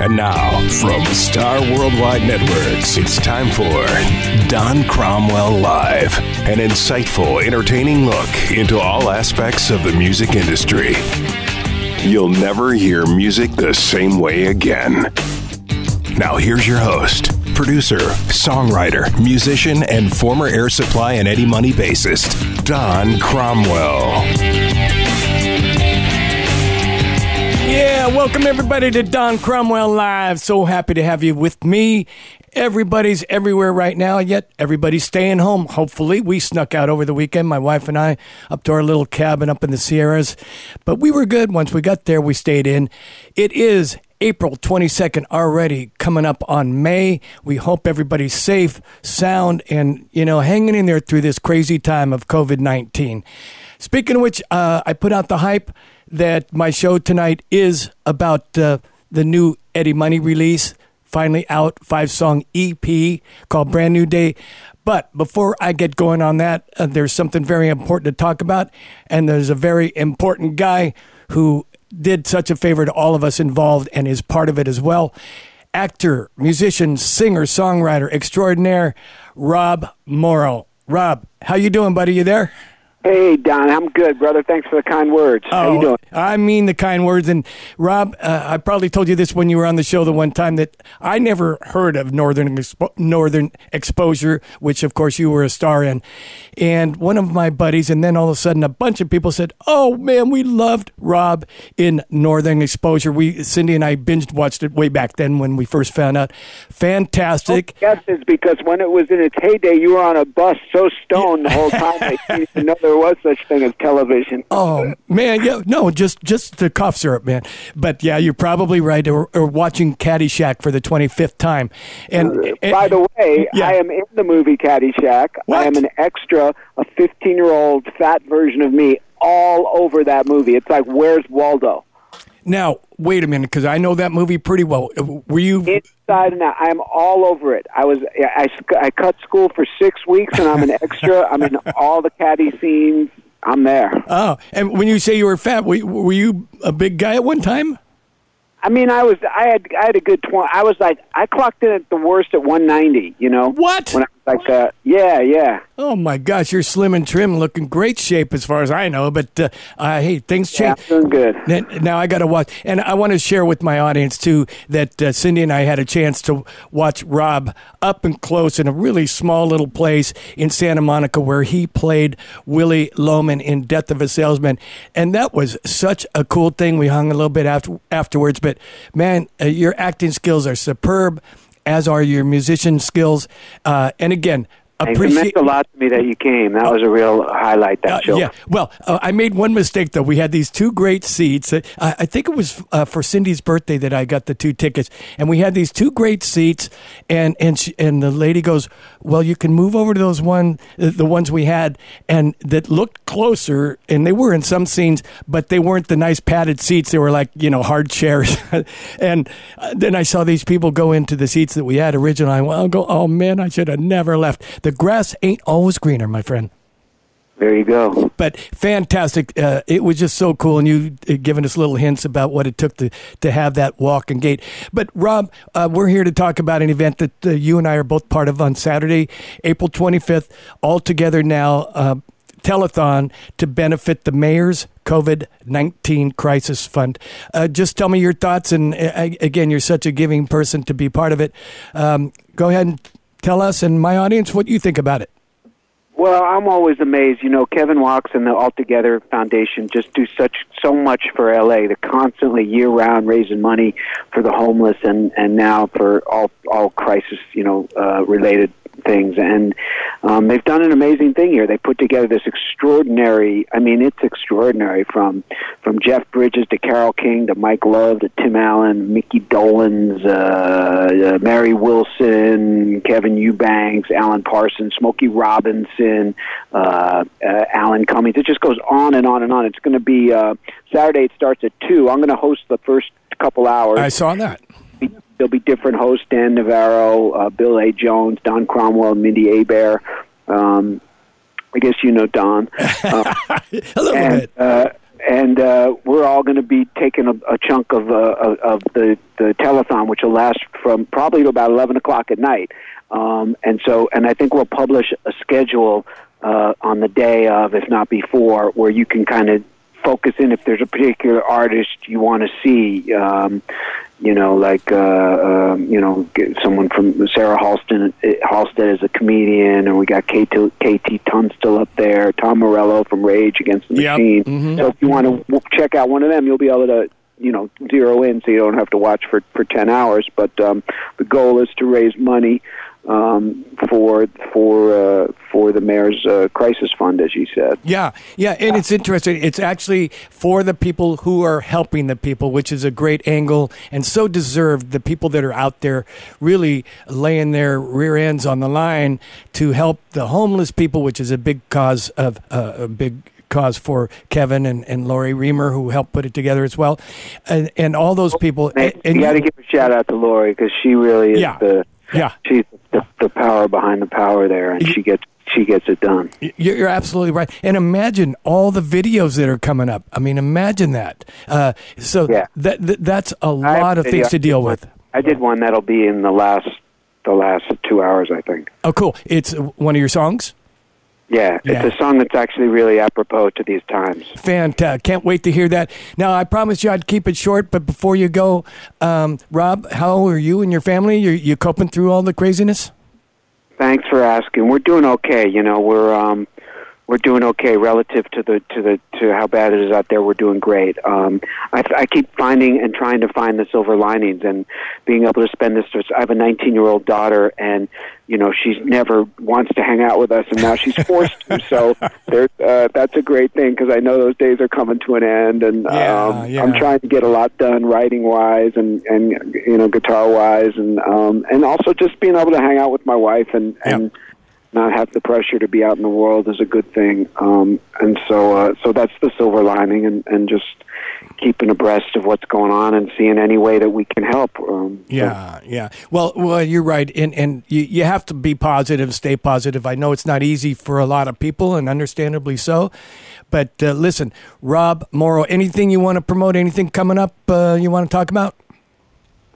And now, from Star Worldwide Networks, it's time for Don Cromwell Live, an insightful, entertaining look into all aspects of the music industry. You'll never hear music the same way again. Now, here's your host, producer, songwriter, musician, and former Air Supply and Eddie Money bassist, Don Cromwell. Welcome everybody to Don Cromwell Live. So happy to have you with me. Everybody's everywhere right now, yet everybody's staying home. Hopefully, we snuck out over the weekend, my wife and I, up to our little cabin up in the Sierras. But we were good. Once we got there, we stayed in. It is April 22nd already coming up on May. We hope everybody's safe, sound, and, you know, hanging in there through this crazy time of COVID 19. Speaking of which, uh, I put out the hype that my show tonight is about uh, the new Eddie Money release, finally out, five song EP called Brand New Day. But before I get going on that, uh, there's something very important to talk about. And there's a very important guy who did such a favor to all of us involved and is part of it as well. Actor, musician, singer, songwriter extraordinaire, Rob Morrow. Rob, how you doing, buddy? You there? Hey Don, I'm good, brother. Thanks for the kind words. How you Oh, doing? I mean the kind words. And Rob, uh, I probably told you this when you were on the show the one time that I never heard of Northern Expo- Northern Exposure, which of course you were a star in. And one of my buddies, and then all of a sudden a bunch of people said, "Oh man, we loved Rob in Northern Exposure." We Cindy and I binged watched it way back then when we first found out. Fantastic. Yes, it's because when it was in its heyday, you were on a bus so stoned the whole time that you didn't know there was such thing as television. Oh man, yeah, no, just just the cough syrup, man. But yeah, you're probably right. Or, or watching Caddyshack for the 25th time. And, uh, and- By the way, yeah. I am in the movie Caddyshack. What? I am an extra, a 15 year old fat version of me all over that movie. It's like, where's Waldo? Now wait a minute, because I know that movie pretty well. Were you? Inside and out. I am all over it. I was I, I cut school for six weeks, and I'm an extra. I'm in all the caddy scenes. I'm there. Oh, and when you say you were fat, were, were you a big guy at one time? I mean, I was I had I had a good twenty. I was like I clocked in at the worst at 190. You know What? When I like, uh, yeah, yeah. Oh my gosh, you're slim and trim, looking great shape as far as I know. But uh, uh, hey, things Yeah, change. I'm doing good. Now I got to watch, and I want to share with my audience too that uh, Cindy and I had a chance to watch Rob up and close in a really small little place in Santa Monica where he played Willy Loman in Death of a Salesman, and that was such a cool thing. We hung a little bit after, afterwards, but man, uh, your acting skills are superb, as are your musician skills, uh, and again. It meant Appreciate a lot to me that you came. That was a real highlight. That uh, show. yeah. Well, uh, I made one mistake though. We had these two great seats. Uh, I think it was uh, for Cindy's birthday that I got the two tickets, and we had these two great seats. And and she, and the lady goes, "Well, you can move over to those one, uh, the ones we had, and that looked closer, and they were in some scenes, but they weren't the nice padded seats. They were like you know hard chairs. and uh, then I saw these people go into the seats that we had originally. I went, I'll go, oh man, I should have never left. The grass ain't always greener, my friend There you go. but fantastic. Uh, it was just so cool, and you uh, given us little hints about what it took to to have that walk and gait. But Rob, uh, we're here to talk about an event that uh, you and I are both part of on Saturday, April 25th. All together now. Uh, telethon to benefit the mayor's COVID 19 crisis fund. Uh, just tell me your thoughts. And uh, again, you're such a giving person to be part of it. Um, go ahead and tell us and my audience what you think about it. Well, I'm always amazed. You know, Kevin Walks and the Altogether Foundation just do such so much for LA. They're constantly year round raising money for the homeless and and now for all all crisis you know uh, related things. And um, they've done an amazing thing here. They put together this extraordinary. I mean, it's extraordinary from from Jeff Bridges to Carole King to Mike Love to Tim Allen, Mickey Dolenz, uh, uh, Mary Wilson, Kevin Eubanks, Alan Parsons, Smokey Robinson, uh, uh, Alan Cummings. It just goes on and on and on. It's going to be uh, Saturday. It starts at two. I'm going to host the first couple hours I saw that. There'll be different hosts: Dan Navarro, uh, Bill A. Jones, Don Cromwell, Mindi Abair. Um, I guess you know Don. Uh, A little and bit. uh, and uh, we're all going to be taking a, a chunk of uh, of the the telethon, which will last from probably to about eleven o'clock at night. Um, and so, and I think we'll publish a schedule uh, on the day of, if not before, where you can kind of focus in if there's a particular artist you want to see. Um, you know, like uh, um, you know, get someone from Sarah Halston. Halstead is a comedian, and we got KT, KT Tunstall up there, Tom Morello from Rage Against the Yep. Machine. Mhm. So if you want to check out one of them, you'll be able to you know zero in, so you don't have to watch for for ten hours. But um, the goal is to raise money um, for for uh, for the mayor's uh, crisis fund, as you said. Yeah, yeah, and it's interesting. It's actually for the people who are helping the people, which is a great angle and so deserved. The people that are out there really laying their rear ends on the line to help the homeless people, which is a big cause of uh, a big cause for Kevin and, and Lori Reamer, who helped put it together as well, and and all those people. Hey, and you got to give a shout out to Lori because she really is Yeah. the yeah, she's the, the power behind the power there, and she gets she gets it done. You're you're absolutely right. And imagine all the videos that are coming up. I mean, imagine that. Uh, so Yeah. that, that that's a lot of things to deal with. I did one that'll be in the last the last two hours, I think. Oh, cool! It's one of your songs. Yeah, Yeah. it's a song that's actually really apropos to these times. Fantastic! Can't wait to hear that. Now, I promised you I'd keep it short, but before you go, um, Rob, how are you and your family? You you coping through all the craziness? Thanks for asking. We're doing okay. You know, we're um, we're doing okay relative to the to the to how bad it is out there. We're doing great. Um, I, I keep finding and trying to find the silver linings and being able to spend this. I have a 19 year old daughter, and you know she's never wants to hang out with us, and now she's forced to. So there, uh, that's a great thing because I know those days are coming to an end, and Yeah, um, yeah. I'm trying to get a lot done writing wise and and you know guitar wise, and um, and also just being able to hang out with my wife and and not have the pressure to be out in the world is a good thing. Um, and so, uh, so that's the silver lining, and, and just keeping abreast of what's going on and seeing any way that we can help. Um, so- Yeah, yeah. Well, well, you're right, and and you you have to be positive, stay positive. I know it's not easy for a lot of people, and understandably so. But uh, listen, Rob Morrow, anything you want to promote? Anything coming up uh, you want to talk about?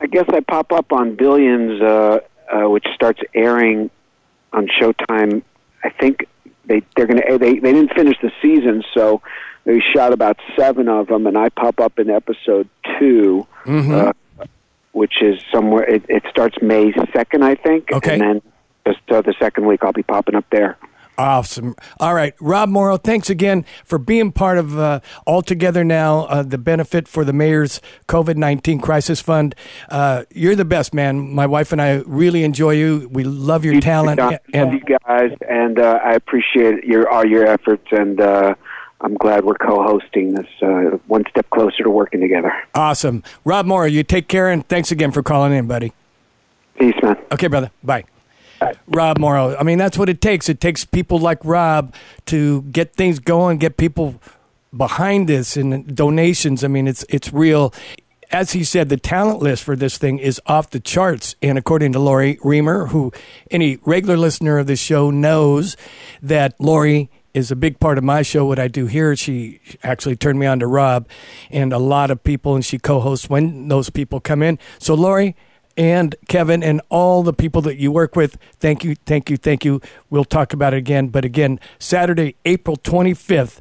I guess I pop up on Billions, uh, uh, which starts airing on Showtime. I think they they're going to they they didn't finish the season, so they shot about seven of them, and I pop up in episode 2 uh, which is somewhere. It, it starts May second, I think, Okay. and then just uh, the second week I'll be popping up there. Awesome. All right, Rob Morrow, thanks again for being part of uh, All Together Now, uh, the benefit for the mayor's COVID 19 crisis fund. Uh, you're the best, man. My wife and I really enjoy you. We love your talent. Don, and- you guys, and uh, I appreciate your all your efforts, and uh, I'm glad we're co-hosting this uh, one step closer to working together. Awesome. Rob Morrow, you take care, and thanks again for calling in, buddy. Peace, man. Okay, brother. Bye. Rob Morrow. I mean, that's what it takes. It takes people like Rob to get things going, get people behind this and donations. I mean, it's it's real. As he said, the talent list for this thing is off the charts. And according to Lori Reamer, who any regular listener of this show knows that Lori is a big part of my show. What I do here, she actually turned me on to Rob and a lot of people, and she co-hosts when those people come in. So, Lori, and Kevin and all the people that you work with. Thank you, thank you, thank you. We'll talk about it again. But again, Saturday, April 25th,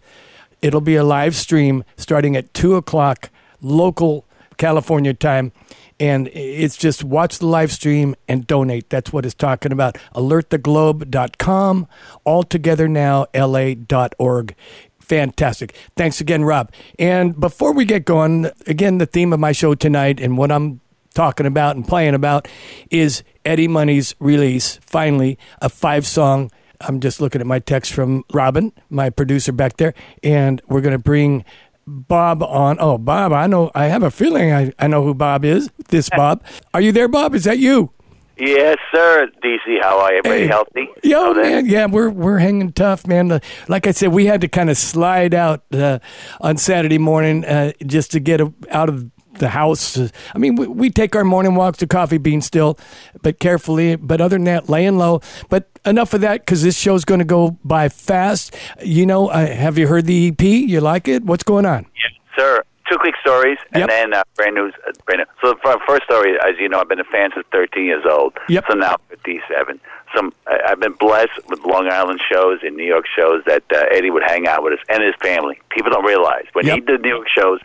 it'll be a live stream starting at 2 o'clock local California time. And it's just watch the live stream and donate. That's what it's talking about. AlertTheGlobe.com, altogethernow.la.org. Fantastic. Thanks again, Rob. And before we get going, again, the theme of my show tonight and what I'm talking about and playing about is Eddie Money's release, finally, a five song. I'm just looking at my text from Robin, my producer back there, and we're going to bring Bob on. Oh, Bob, I know, I have a feeling I, I know who Bob is. This Bob. Are you there, Bob? Is that you? Yes, sir. DC, how are you? Everybody Hey. healthy? Yo, man, yeah, we're we're hanging tough, man. Like I said, we had to kind of slide out uh, on Saturday morning uh, just to get a, out of the house. I mean, we, we take our morning walks to Coffee Bean still, but carefully. But other than that, laying low. But enough of that because this show's going to go by fast. You know, uh, have you heard the EP? You like it? What's going on? Yeah, Sir, two quick stories, and Yep. then uh, brand new. Uh, brand new. So the first story, as you know, I've been a fan since 13 years old. Yep. So now 57. Some I've been blessed with Long Island shows and New York shows that uh, Eddie would hang out with us and his family. People don't realize when he did New York shows,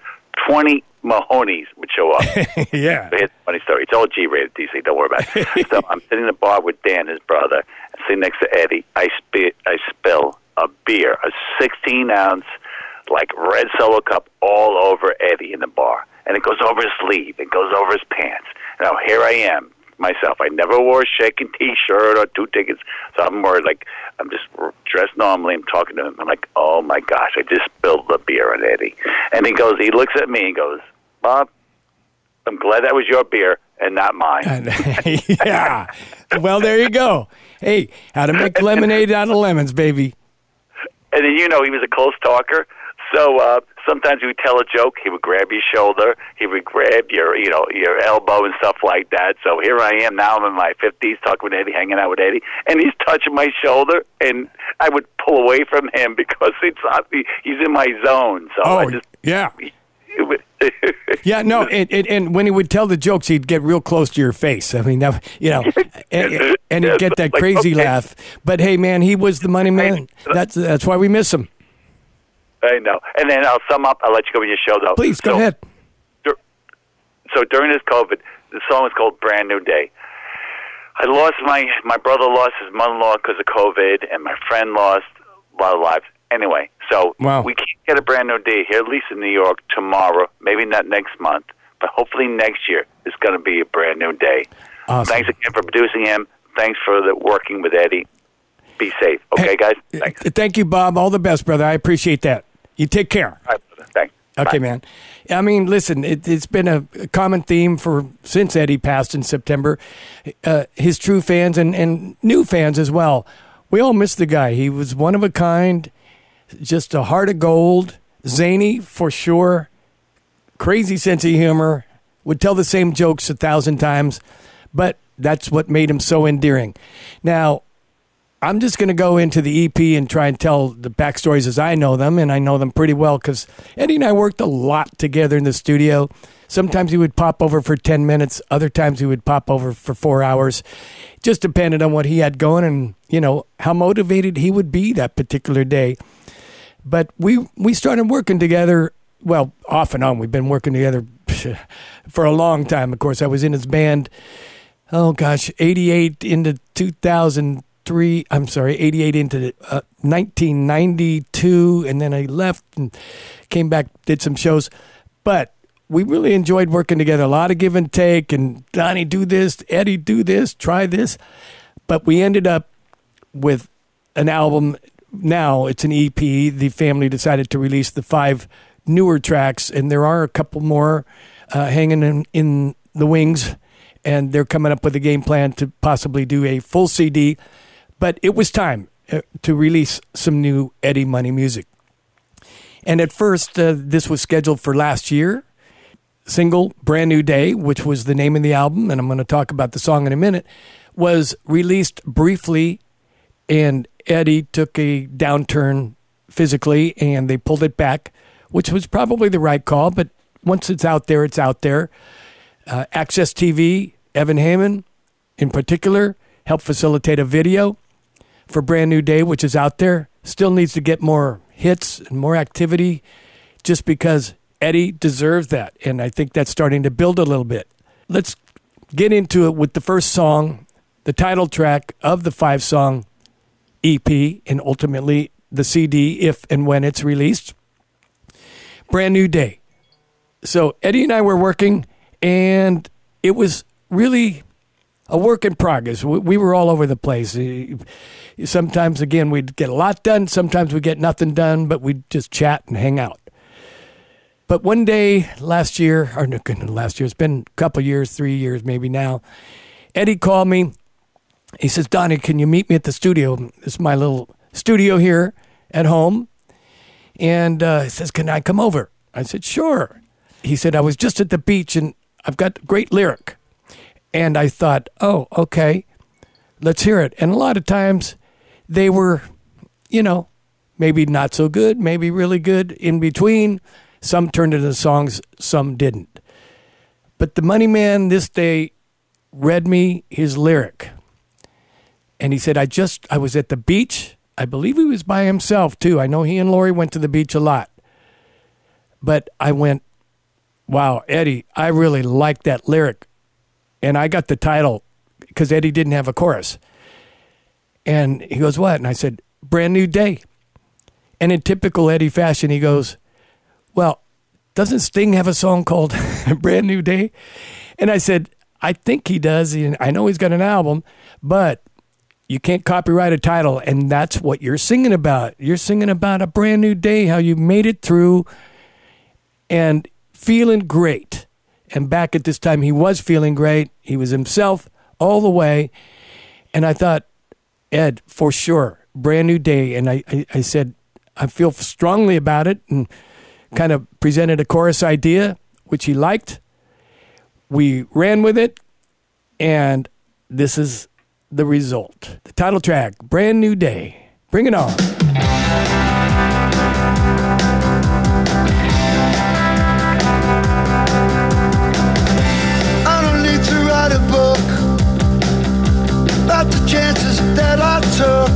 20 Mahoneys would show up. yeah. It's a funny story. It's all G-rated, DC. Don't worry about it. so I'm sitting in the bar with Dan, his brother, sitting next to Eddie. I spit, I spill a beer, a 16 ounce, like red solo cup, all over Eddie in the bar, and it goes over his sleeve, it goes over his pants. Now here I am myself. I never wore a shaking T-shirt or two tickets, so I'm more like I'm just dressed normally. I'm talking to him. I'm like, oh my gosh, I just spilled the beer on Eddie, and he goes, he looks at me and goes, Bob. I'm glad that was your beer and not mine. yeah. Well, there you go. Hey, how to make lemonade out of lemons, baby. And then you know he was a close talker. So uh, sometimes he would tell a joke. He would grab your shoulder. He would grab your, you know, your elbow and stuff like that. So here I am now. I'm in my fifties, talking with Eddie, hanging out with Eddie, and he's touching my shoulder, and I would pull away from him because it's he's in my zone. So I Oh, just yeah. Yeah, no, and, when he would tell the jokes, he'd get real close to your face. I mean, that, you know, and, and he'd get that Like, crazy okay. laugh. But hey, man, he was the money man. That's that's why we miss him. I know. And then I'll sum up. I'll let you go with your show, though. Please go So- ahead. dur- so during this COVID, the song is called "Brand New Day." I lost my my brother lost his mother-in-law because of COVID, and my friend lost a lot of lives. Anyway, so Wow. we can't get a brand new day here, at least in New York, tomorrow. Maybe not next month, but hopefully next year is going to be a brand new day. Awesome. Thanks again for producing him. Thanks for the working with Eddie. Be safe, okay, Hey, guys. Thanks. Thank you, Bob. All the best, brother. I appreciate that. You take care. All right, brother. Thanks. Okay, Bye. man. I mean, listen, it, it's been a common theme for since Eddie passed in September. Uh, his true fans and, and new fans as well. We all miss the guy. He was one of a kind, just a heart of gold, zany for sure, crazy sense of humor, would tell the same jokes a thousand times, but that's what made him so endearing. Now, I'm just going to go into the EP and try and tell the backstories as I know them, and I know them pretty well because Eddie and I worked a lot together in the studio. Sometimes he would pop over for 10 minutes, other times he would pop over for four hours. Just depended on what he had going and, you know, how motivated he would be that particular day. But we, we started working together, well, off and on. We've been working together for a long time. Of course, I was in his band oh gosh, 88 into 2003. I'm sorry, 88 into uh, 1992. And then I left and came back, did some shows. But we really enjoyed working together. A lot of give and take. And Donnie, do this. Eddie, do this. Try this. But we ended up with an album. Now it's an EP. The family decided to release the five newer tracks, and there are a couple more uh, hanging in, in the wings. And they're coming up with a game plan to possibly do a full CD. But it was time uh, to release some new Eddie Money music. And at first, uh, this was scheduled for last year. Single Brand New Day, which was the name of the album, and I'm going to talk about the song in a minute, was released briefly and Eddie took a downturn physically and they pulled it back, which was probably the right call. But once it's out there, it's out there. Uh, Access TV, Evan Heyman in particular, helped facilitate a video for Brand New Day, which is out there. Still needs to get more hits and more activity just because Eddie deserves that. And I think that's starting to build a little bit. Let's get into it with the first song, the title track of the five song EP, and ultimately the CD if and when it's released. Brand New Day. So Eddie and I were working, and it was really a work in progress. We, we were all over the place. Sometimes, again, we'd get a lot done. Sometimes we get nothing done, but we'd just chat and hang out. But one day last year, or no, last year, it's been a couple years, three years maybe now. Eddie called me. He says, Donnie, can you meet me at the studio? It's my little studio here at home. And uh, he says, Can I come over? I said, Sure. He said, I was just at the beach and I've got a great lyric. And I thought, Oh, okay, let's hear it. And a lot of times they were, you know, maybe not so good, maybe really good in between. Some turned into songs, some didn't. But the Money Man this day read me his lyric. And he said, I just, I was at the beach. I believe he was by himself too. I know he and Lori went to the beach a lot. But I went, wow, Eddie, I really like that lyric. And I got the title because Eddie didn't have a chorus. And he goes, What? And I said, Brand new day. And in typical Eddie fashion, he goes, Well, doesn't Sting have a song called Brand New Day? And I said, I think he does. I know he's got an album, but you can't copyright a title. And that's what you're singing about. You're singing about a brand new day, how you made it through and feeling great. And back at this time, he was feeling great. He was himself all the way. And I thought, Ed, for sure, brand new day. And I, I, I said, I feel strongly about it and kind of presented a chorus idea, which he liked. We ran with it, and this is the result. The title track, Brand New Day. Bring it on. I don't need to write a book about the chances that I took,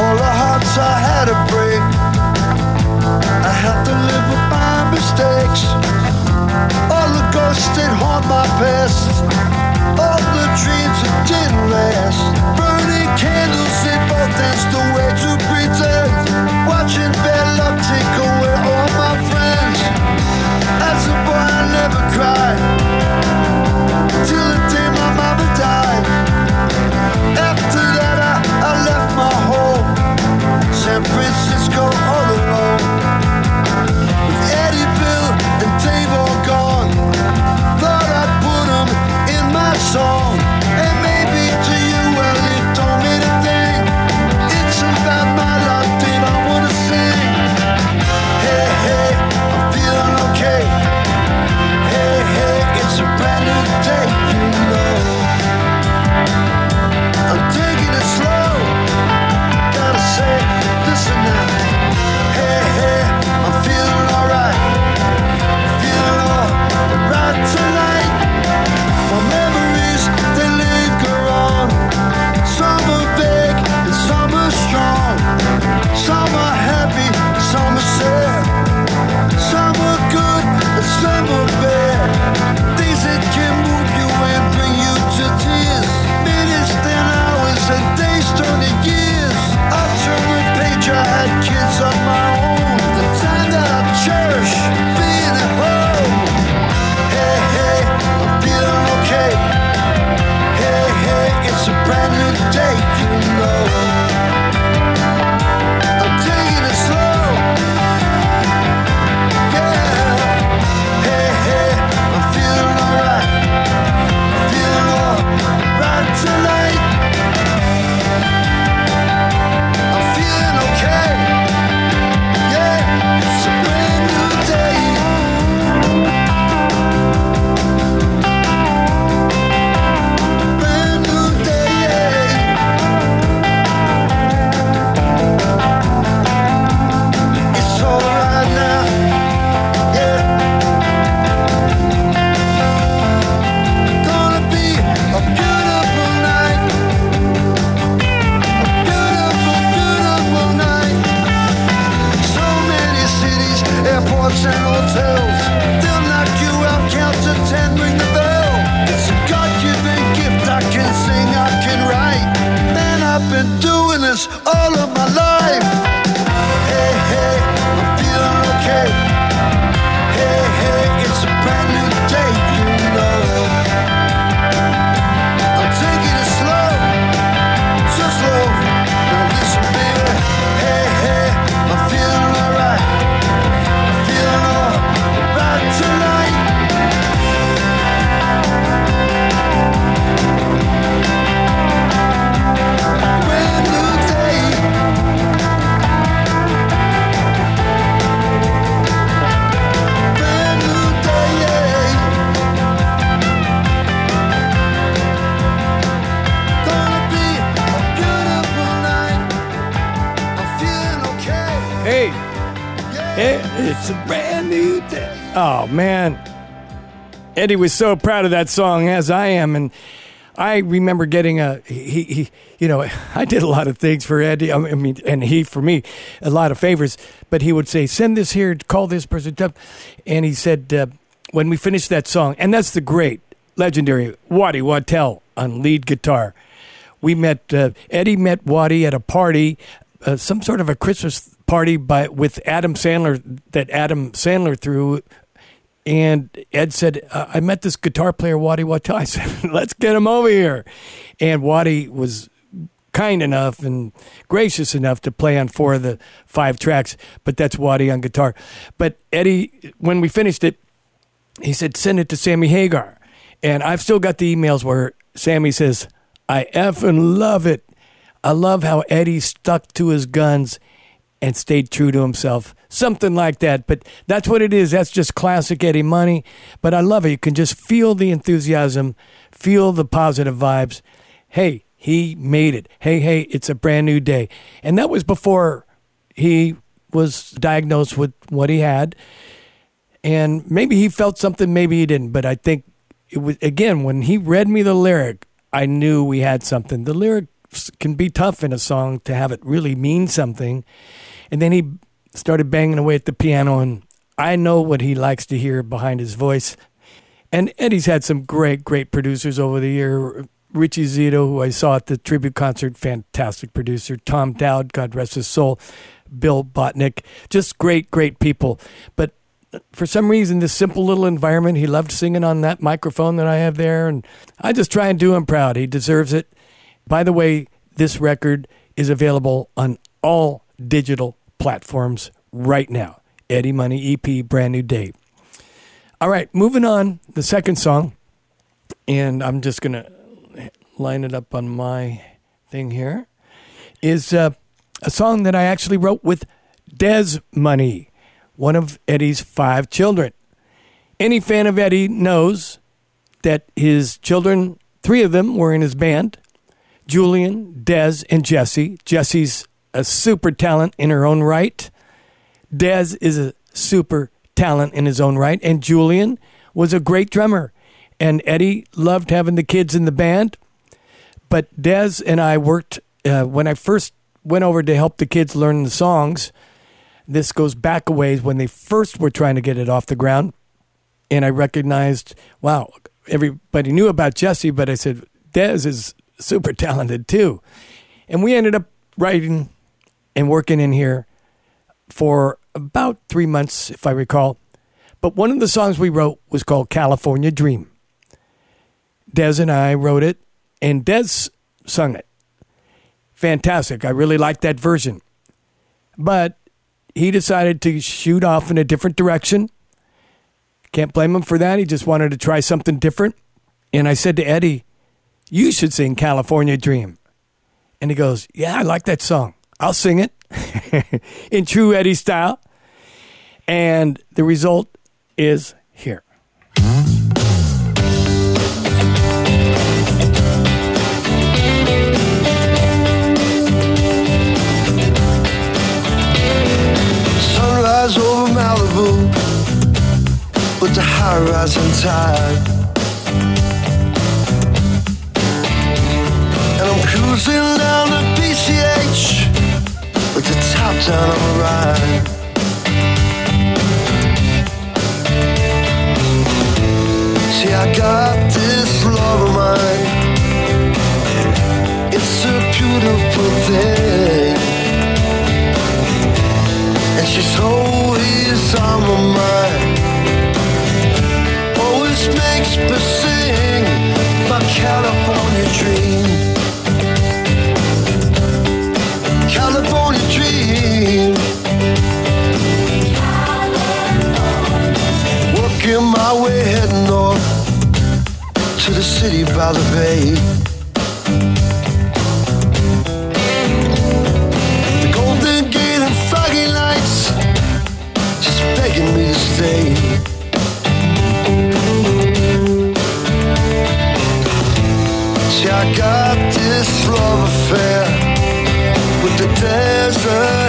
all the hearts I had to break. I have to live with my mistakes, all the ghosts that haunt my past, both brand new Eddie was so proud of that song, as I am. And I remember getting a, he, he you know, I did a lot of things for Eddie. I mean, and he, for me, a lot of favors. But he would say, send this here, call this person. And he said, uh, when we finished that song, and that's the great, legendary Waddy Wachtel on lead guitar. We met, uh, Eddie met Waddy at a party, uh, some sort of a Christmas party by with Adam Sandler that Adam Sandler threw. And Ed said, uh, I met this guitar player, Waddy Wachtel. I said, let's get him over here. And Waddy was kind enough and gracious enough to play on four of the five tracks, but that's Waddy on guitar. But Eddie, when we finished it, he said, send it to Sammy Hagar. And I've still got the emails where Sammy says, I effing love it. I love how Eddie stuck to his guns and stayed true to himself. Something like that. But that's what it is. That's just classic Eddie Money. But I love it. You can just feel the enthusiasm, feel the positive vibes. Hey, he made it. Hey, hey, it's a brand new day. And that was before he was diagnosed with what he had. And maybe he felt something, maybe he didn't. But I think it was again when he read me the lyric, I knew we had something. The lyrics can be tough in a song to have it really mean something. And then he started banging away at the piano, and I know what he likes to hear behind his voice. And Eddie's had some great, great producers over the year. Richie Zito, who I saw at the tribute concert, fantastic producer. Tom Dowd, God rest his soul. Bill Botnick, just great, great people. But for some reason, this simple little environment, he loved singing on that microphone that I have there. And I just try and do him proud. He deserves it. By the way, this record is available on all digital platforms right now. Eddie Money EP, brand new date. All right, moving on. The second song, and I'm just to line it up on my thing here, is uh, a song that I actually wrote with Dez Money one of Eddie's five children. Any fan of Eddie knows that his children, three of them were in his band Julian, Dez, and Jesse. Jesse's a super talent in her own right. Dez is a super talent in his own right. And Julian was a great drummer. And Eddie loved having the kids in the band. But Dez and I worked, uh, when I first went over to help the kids learn the songs, this goes back a ways when they first were trying to get it off the ground. And I recognized, wow, everybody knew about Jesse, but I said, Dez is super talented too. And we ended up writing and working in here for about three months, if I recall. But one of the songs we wrote was called California Dream. Dez and I wrote it, and Dez sung it. Fantastic. I really liked that version. But he decided to shoot off in a different direction. Can't blame him for that. He just wanted to try something different. And I said to Eddie, You should sing California Dream. And he goes, Yeah, I like that song. I'll sing it in true Eddie style. And the result is here. Sunrise over Malibu with the high rising tide. And I'm cruising down the PCH with the top down on the ride. See, I got this love of mine. It's a beautiful thing. And she's always on my mind. Always makes me sing my California dream. Working my way heading north to the city by the bay. The Golden Gate and foggy lights just begging me to stay. See, I got this love affair with the desert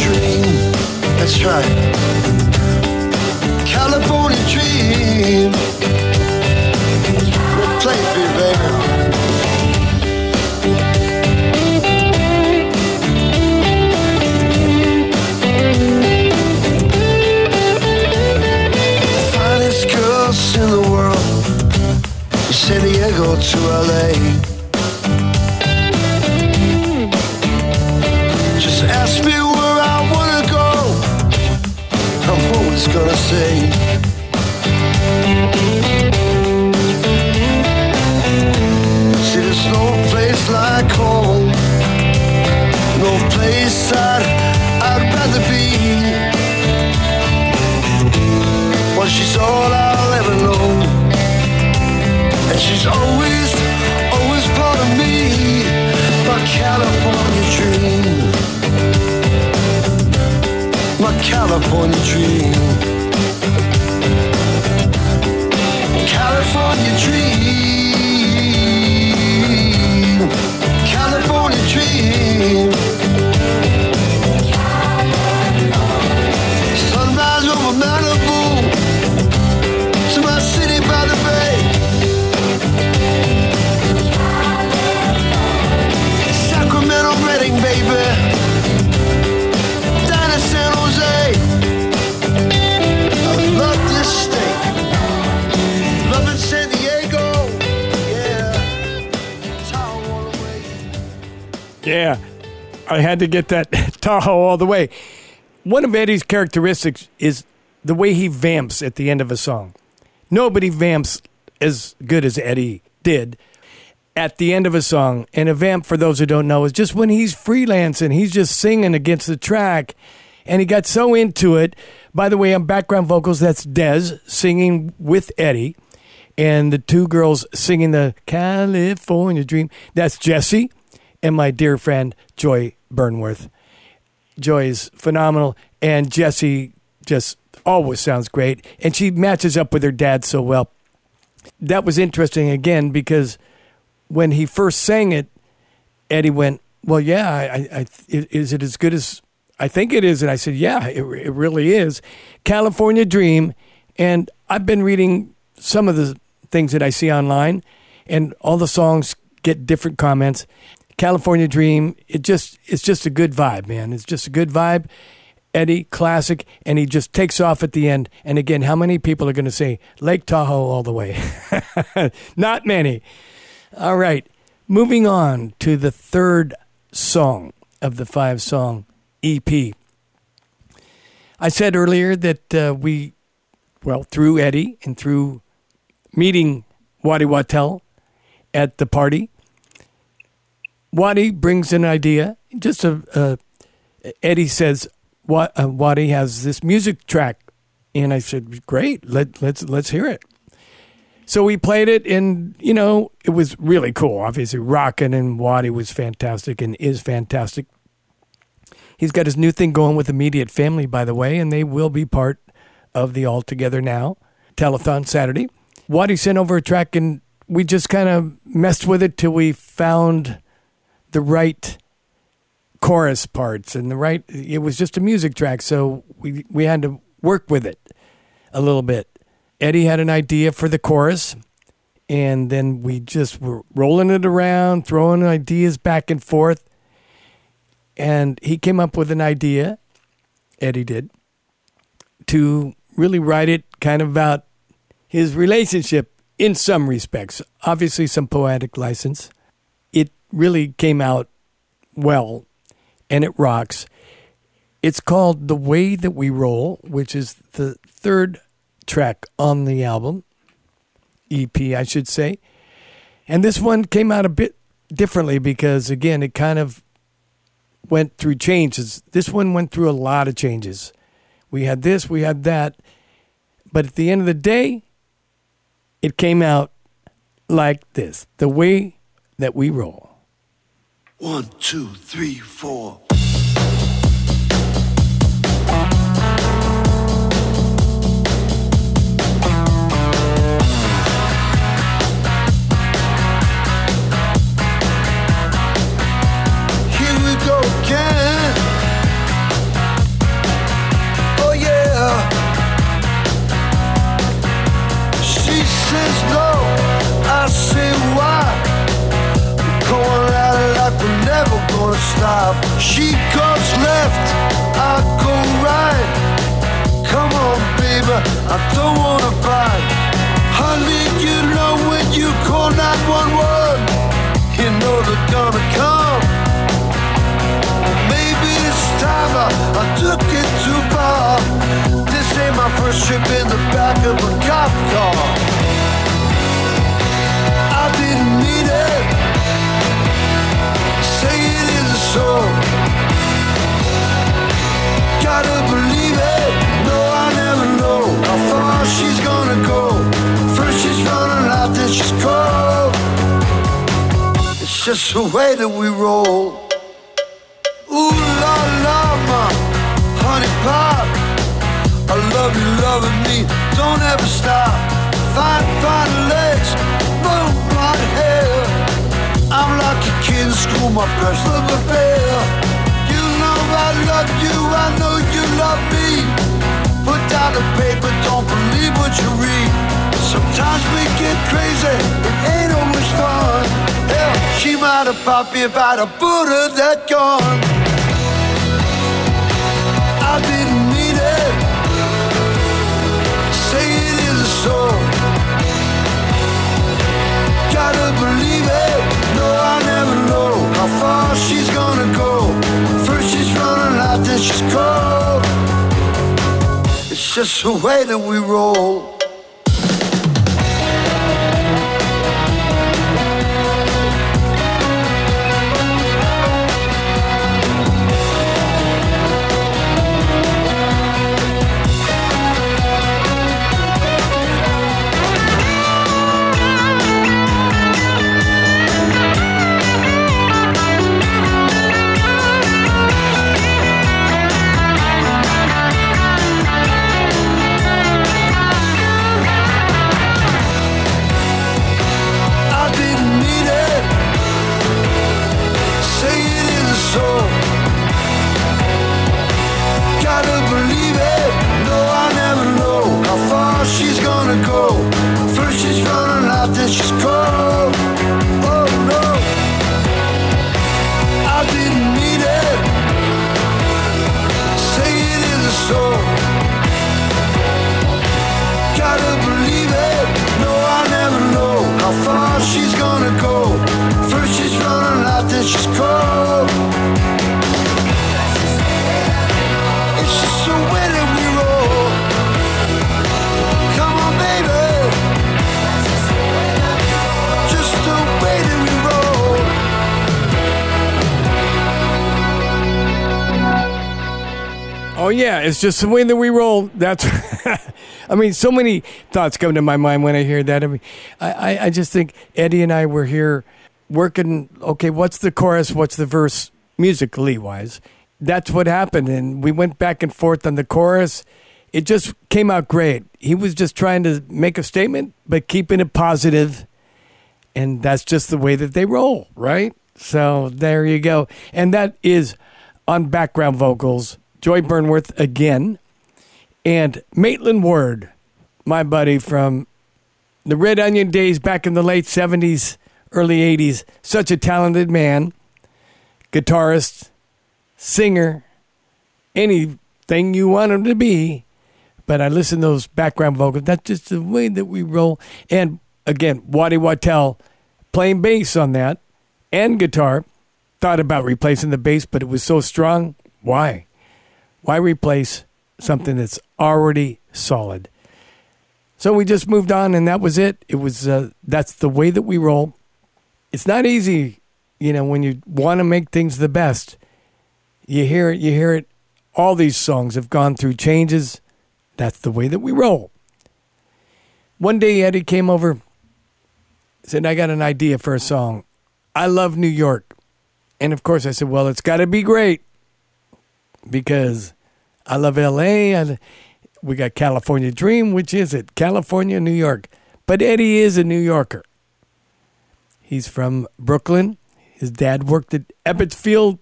dream. Let's try. California dream. We'll play it, baby. in the world From San Diego to LA Just ask me Well, she's all I'll ever know. And she's always, always part of me. My California dream. My California dream. California dream. California dream. Yeah. I had to get that Tahoe all the way. One of Eddie's characteristics is the way he vamps at the end of a song. Nobody vamps as good as Eddie did at the end of a song. And a vamp, for those who don't know, is just when he's freelancing, he's just singing against the track. And he got so into it. By the way, on background vocals, that's Dez singing with Eddie. And the two girls singing the California Dream, that's Jesse and my dear friend Joy Burnworth. Joy is phenomenal, and Jesse just always sounds great, and she matches up with her dad so well. That was interesting again because when he first sang it, Eddie went, "Well, yeah, I, I, is it as good as I think it is?" And I said, "Yeah, it, it really is." California Dream, and I've been reading some of the things that I see online, and all the songs get different comments. California Dream, it just it's just a good vibe, man. It's just a good vibe. Eddie, classic, and he just takes off at the end. And again, how many people are going to say Lake Tahoe all the way? Not many. All right, moving on to the third song of the five song EP. I said earlier that uh, we, well, through Eddie and through meeting Waddy Wachtel at the party, Waddy brings an idea. Just a, uh, Eddie says, "What uh, Waddy has this music track," and I said, "Great, let let's let's hear it." So we played it, and you know it was really cool. Obviously, rocking, and Waddy was fantastic and is fantastic. He's got his new thing going with Immediate Family, by the way, and they will be part of the All Together Now telethon Saturday. Waddy sent over a track, and we just kind of messed with it till we found the right chorus parts and the right it was just a music track so we we had to work with it a little bit eddie had an idea for the chorus and then we just were rolling it around throwing ideas back and forth and he came up with an idea eddie did to really write it kind of about his relationship in some respects obviously some poetic license it really came out well and it rocks. It's called The Way That We Roll, which is the third track on the album, EP, I should say. And this one came out a bit differently because, again, it kind of went through changes. This one went through a lot of changes. We had this, we had that. But at the end of the day, it came out like this The Way That We Roll. One, two, three, four. She goes left, I go right. Come on, baby, I don't wanna fight. Honey, you know when you call 911, you know they're gonna come. Maybe this time I, I took it too far. This ain't my first trip in the back of a cop car. I didn't mean it. Say it isn't so. Gotta believe it. No, I never know how far she's gonna go. First she's running out, then she's cold. It's just the way that we roll. Ooh la la, my honey pie. I love you, loving me. Don't ever stop. Fine, fine legs, move my hair. I'm a kid in school, my first love affair. You know I love you, I know you love me. Put down the paper, don't believe what you read. Sometimes we get crazy, it ain't always fun. Hell, she might have popped me if I'd have put her that gun. I didn't mean it. Say it isn't so. Gotta believe never know how far she's gonna go. First she's running out, then she's cold. It's just the way that we roll. It's just the way that we roll. That's, I mean, so many thoughts come to my mind when I hear that. I mean, I, I, just think Eddie and I were here working. Okay, what's the chorus? What's the verse? Musically wise, that's what happened, and we went back and forth on the chorus. It just came out great. He was just trying to make a statement, but keeping it positive, and that's just the way that they roll, right? So there you go, and that is on background vocals. Joy Burnworth again, and Maitland Word, my buddy from the Red Onion days back in the late 70s, early 80s. Such a talented man, guitarist, singer, anything you want him to be. But I listen to those background vocals. That's just the way that we roll. And again, Waddy Wachtel playing bass on that and guitar. Thought about replacing the bass, but it was so strong. Why? Why replace something that's already solid? So we just moved on, and that was it. It was uh, that's the way that we roll. It's not easy, you know, when you want to make things the best. You hear it, you hear it. All these songs have gone through changes. That's the way that we roll. One day, Eddie came over, said, "I got an idea for a song. I love New York," and of course, I said, "Well, it's got to be great." Because I love LA and we got California Dream, which is it? California, New York. But Eddie is a New Yorker. He's from Brooklyn. His dad worked at Ebbets Field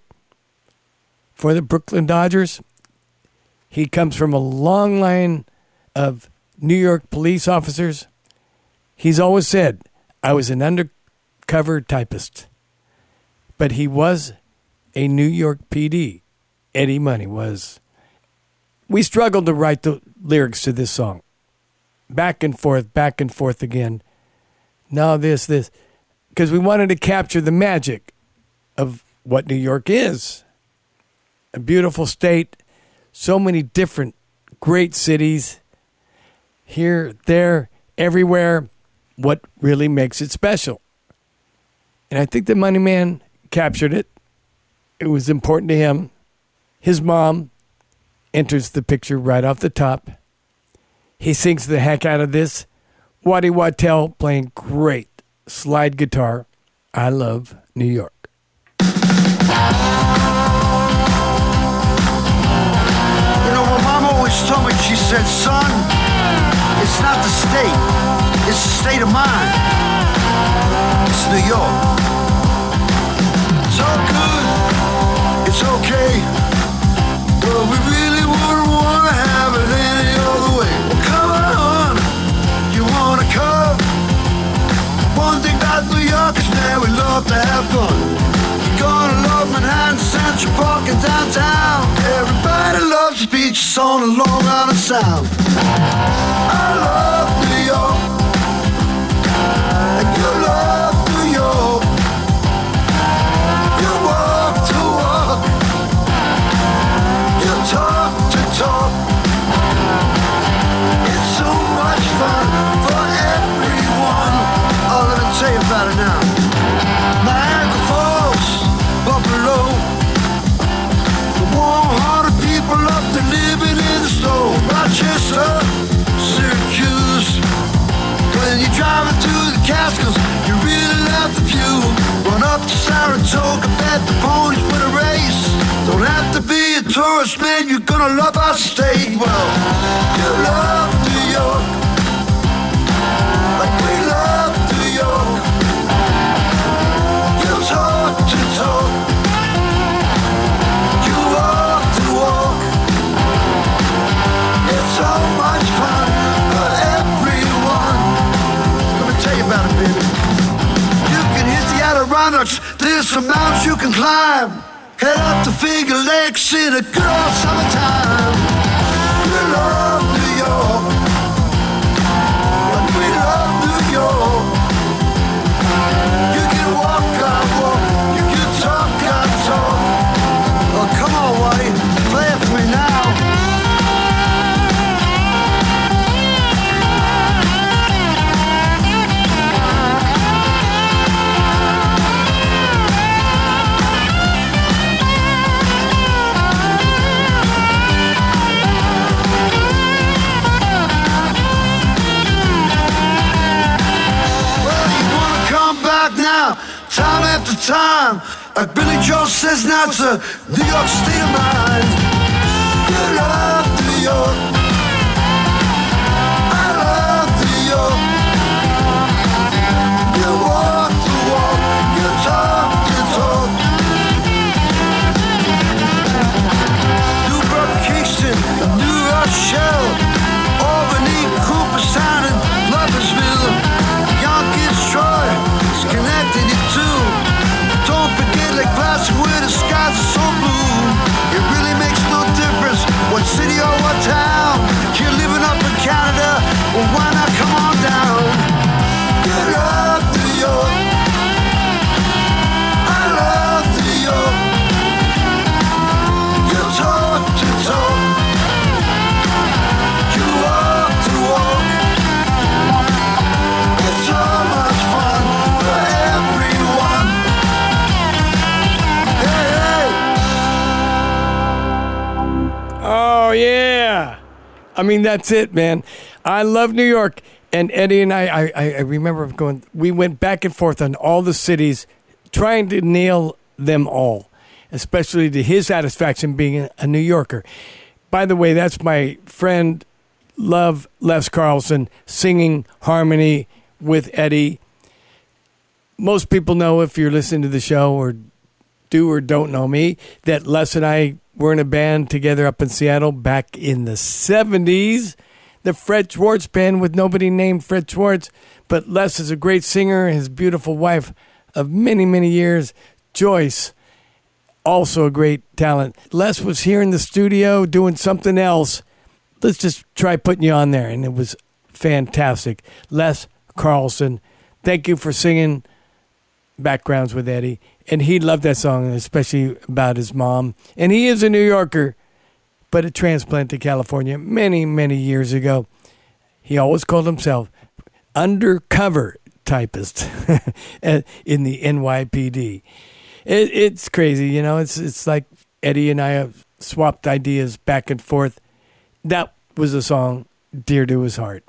for the Brooklyn Dodgers. He comes from a long line of New York police officers. He's always said, I was an undercover typist, but he was a New York PD. Eddie Money was. We struggled to write the lyrics to this song. Back and forth, back and forth again. Now this, this. Because we wanted to capture the magic of what New York is a beautiful state, so many different great cities here, there, everywhere. What really makes it special? And I think the Money Man captured it. It was important to him. His mom enters the picture right off the top. He sings the heck out of this. Waddy Wachtel playing great slide guitar. I love New York. You know, my mom always told me, she said, son, it's not the state, it's the state of mind. It's New York. It's all good, it's okay, but we really wouldn't want to have it any other way. Well, come on, you want to come? One New we love to have fun. You're gonna love Manhattan, Central Park, and downtown. Everybody loves the beaches on the Long Island Sound. I love New York, You about it now. Niagara Falls, Buffalo. The warm-hearted people up there living in the snow. Rochester, Syracuse. When you're driving through the Catskills, you really love the view. Run up to Saratoga, bet the ponies win a race. Don't have to be a tourist, man, you're gonna love our state. Well, you love New York. Like climb. Head up to Finger Lakes in a good old summertime. Time time. Like Billy Joel says now, it's a New York state of mind. You love New York. I love New York. You walk the walk, you talk the talk. Kingston, New Albany, Cooperstown, and Gloversville. Are so blue. It really makes no difference what city or what town. I mean that's it, man. I love New York. And Eddie and I, I, I remember going. We went back and forth on all the cities, trying to nail them all, especially to his satisfaction being a New Yorker. By the way, that's my friend, love Les Carlson singing harmony with Eddie. Most people know if you're listening to the show or do or don't know me that Les and I were in a band together up in Seattle back in the 70s. the Fred Schwartz band with nobody named Fred Schwartz, but Les is a great singer. His beautiful wife of many, many years, Joyce, also a great talent. Les was here in the studio doing something else. Let's just try putting you on there. And it was fantastic. Les Carlson, thank you for singing Backgrounds with Eddie. And he loved that song, especially about his mom. And he is a New Yorker, but a transplant to California many, many years ago. He always called himself undercover typist in the NYPD. It, it's crazy, you know. It's it's like Eddie and I have swapped ideas back and forth. That was a song dear to his heart.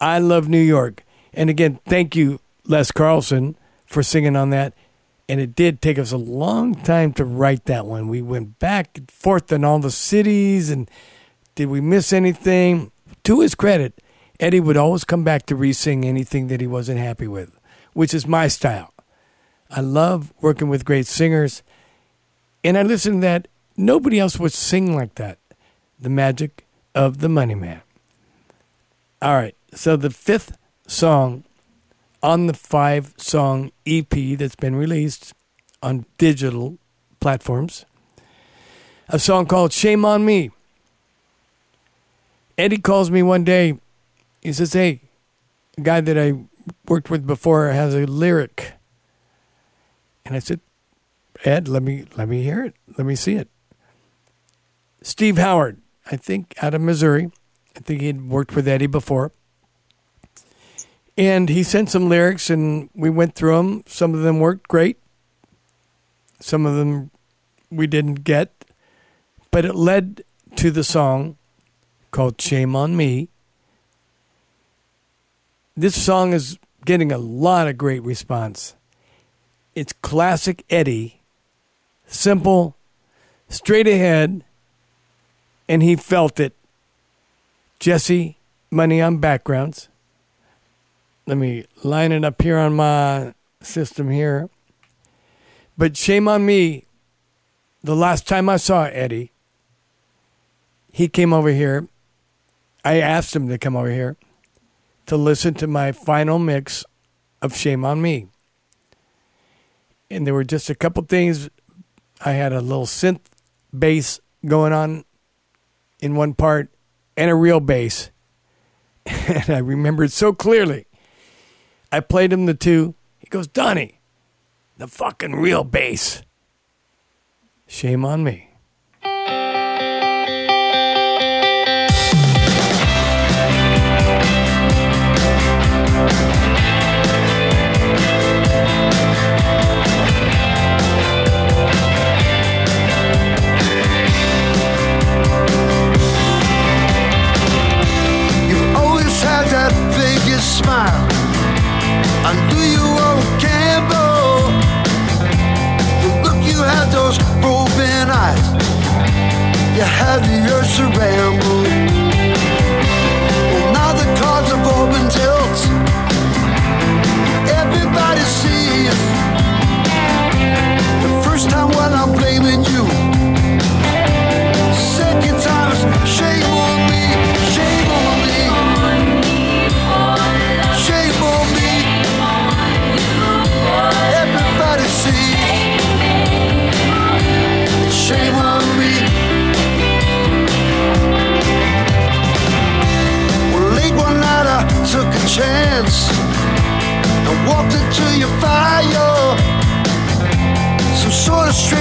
I love New York, and again, thank you, Les Carlson, for singing on that. And it did take us a long time to write that one. We went back and forth in all the cities, and did we miss anything? To his credit, Eddie would always come back to re-sing anything that he wasn't happy with, which is my style. I love working with great singers, and I listened to that. Nobody else would sing like that. The magic of the Money Man. All right, so the fifth song on the five song EP that's been released on digital platforms, a song called Shame on Me. Eddie calls me one day. He says, Hey, a guy that I worked with before has a lyric. And I said, Ed, let me let me hear it. Let me see it. Steve Howard, I think out of Missouri. I think he'd worked with Eddie before. And he sent some lyrics and we went through them. Some of them worked great. Some of them we didn't get. But it led to the song called Shame on Me. This song is getting a lot of great response. It's classic Eddie, simple, straight ahead, and he felt it. Jesse, money on backgrounds. Let me line it up here on my system here. But shame on me. The last time I saw Eddie, he came over here. I asked him to come over here to listen to my final mix of Shame on Me. And there were just a couple things. I had a little synth bass going on in one part and a real bass. And I remember it so clearly. I played him the two. He goes, Donnie, the fucking real bass. Shame on me. Roving eyes. You had the urge to ramble. Well, now the cards have all been dealt. Everybody sees. The first time when I'm blaming you.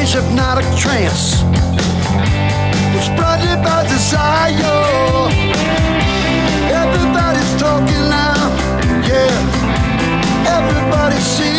Strange hypnotic trance was blinded by desire. Everybody's talking now, yeah. Everybody sees.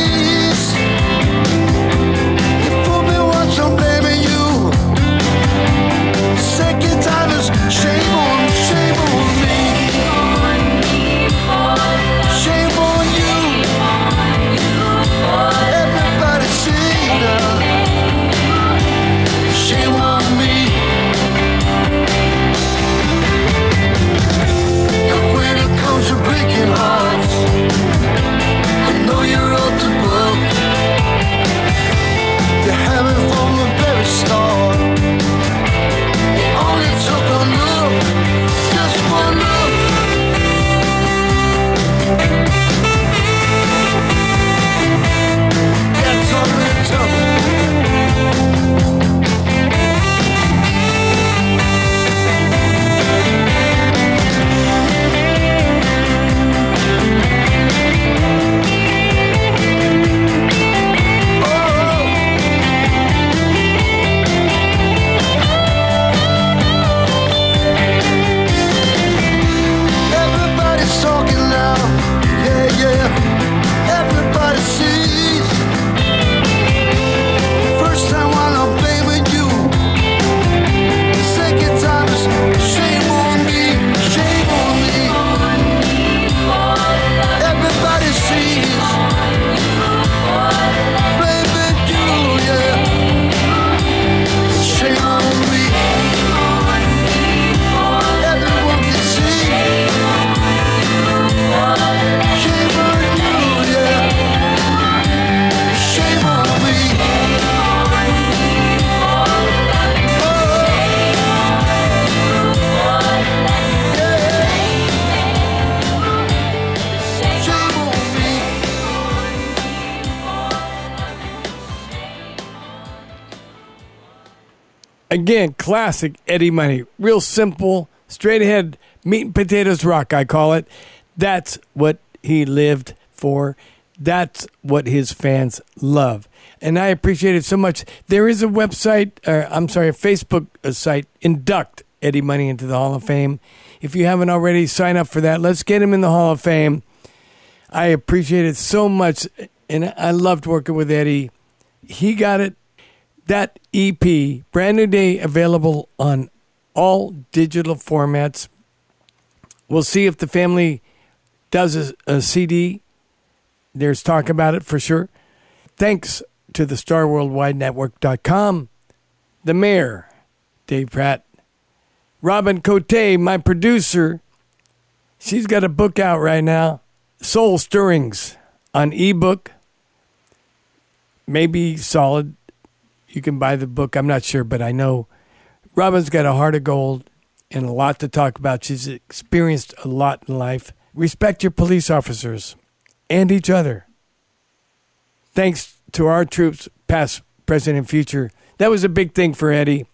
Again, classic Eddie Money. Real simple, straight ahead, meat and potatoes rock, I call it. That's what he lived for. That's what his fans love. And I appreciate it so much. There is a website, or I'm sorry, a Facebook uh, site, Induct Eddie Money into the Hall of Fame. If you haven't already, sign up for that. Let's get him in the Hall of Fame. I appreciate it so much. And I loved working with Eddie. He got it. That EP, Brand New Day, available on all digital formats. We'll see if the family does a, a CD. There's talk about it for sure. Thanks to the StarWorldWideNetwork.com, the mayor, Dave Pratt, Robin Cote, my producer. She's got a book out right now, Soul Stirrings, on ebook. Maybe solid. You can buy the book. I'm not sure, but I know Robin's got a heart of gold and a lot to talk about. She's experienced a lot in life. Respect your police officers and each other. Thanks to our troops, past, present, and future. That was a big thing for Eddie,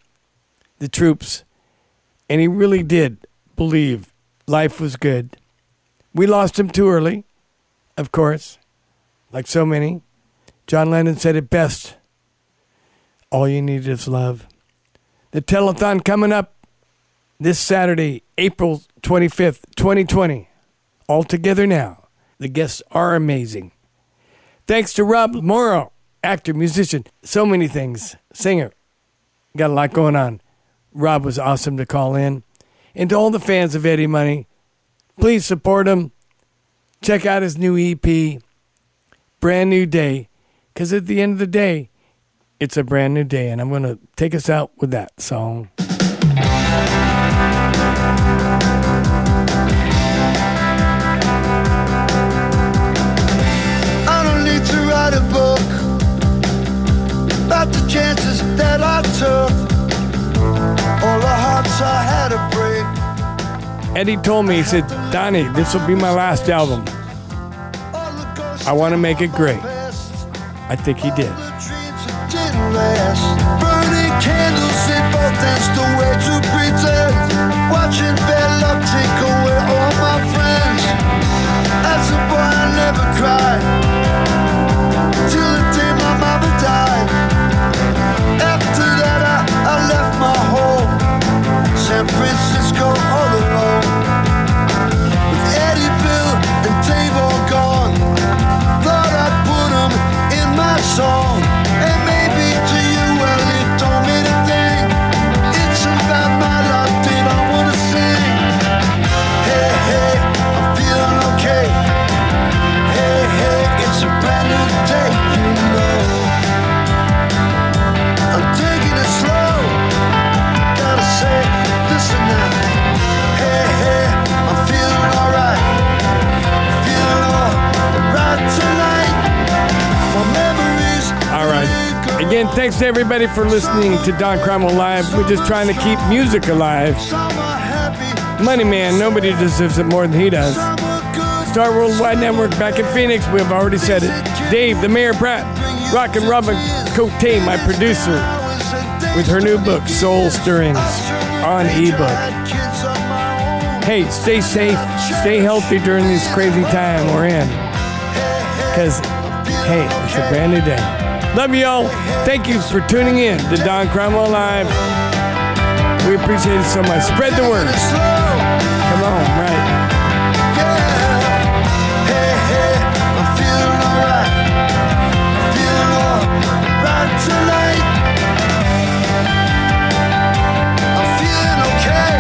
the troops. And he really did believe life was good. We lost him too early, of course, like so many. John Lennon said it best all you need is love. The telethon coming up this Saturday, April 25th, 2020. All together now. The guests are amazing. Thanks to Rob Morrow, actor, musician, so many things, singer. Got a lot going on. Rob was awesome to call in. And to all the fans of Eddie Money, please support him. Check out his new EP, Brand New Day, because at the end of the day, it's a brand new day. And I'm going to take us out with that song. I don't need to write a book about the chances that I took, all the hearts I had to break. Eddie told me, he said, Donnie, this will be my last album. all the ghosts I want to make it great. I think he did. The. Burning candles, danced away to pretend. Watching bad luck take away all my friends. Boy, I never cried. Again, thanks to everybody for listening to Don Cromwell Live. We're just trying to keep music alive. Money Man, nobody deserves it more than he does. Star Worldwide Network back in Phoenix. We've already said it. Dave, the Mayor Pratt, Rockin' Robin Cote, my producer, with her new book, Soul Stirrings, on ebook. Hey, stay safe, stay healthy during this crazy time we're in. Because, hey, it's a brand new day. Love you all. Thank you for tuning in to Don Cromwell Live. We appreciate it so much. Spread the word. Come on, right. Yeah. Hey, hey, I feel like to late. I feel okay.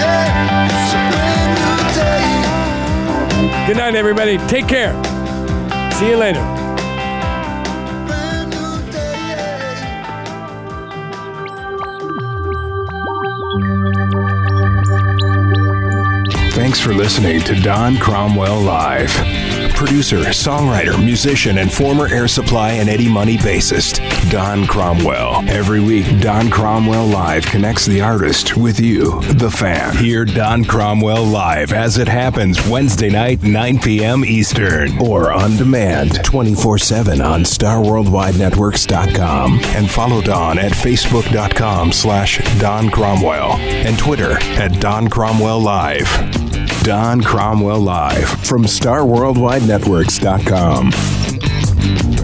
Yeah, it's a brand new day. Good night, everybody. Take care. See you later. Thanks for listening to Don Cromwell Live. Producer, songwriter, musician, and former Air Supply and Eddie Money bassist, Don Cromwell. Every week, Don Cromwell Live connects the artist with you, the fan. Hear Don Cromwell Live as it happens Wednesday night, 9 p.m. Eastern, or on demand 24 7 on StarWorldWideNetworks.com. And follow Don at Facebook.com slash Don Cromwell and Twitter at Don Cromwell Live. Don Cromwell Live from StarWorldWideNetworks.com.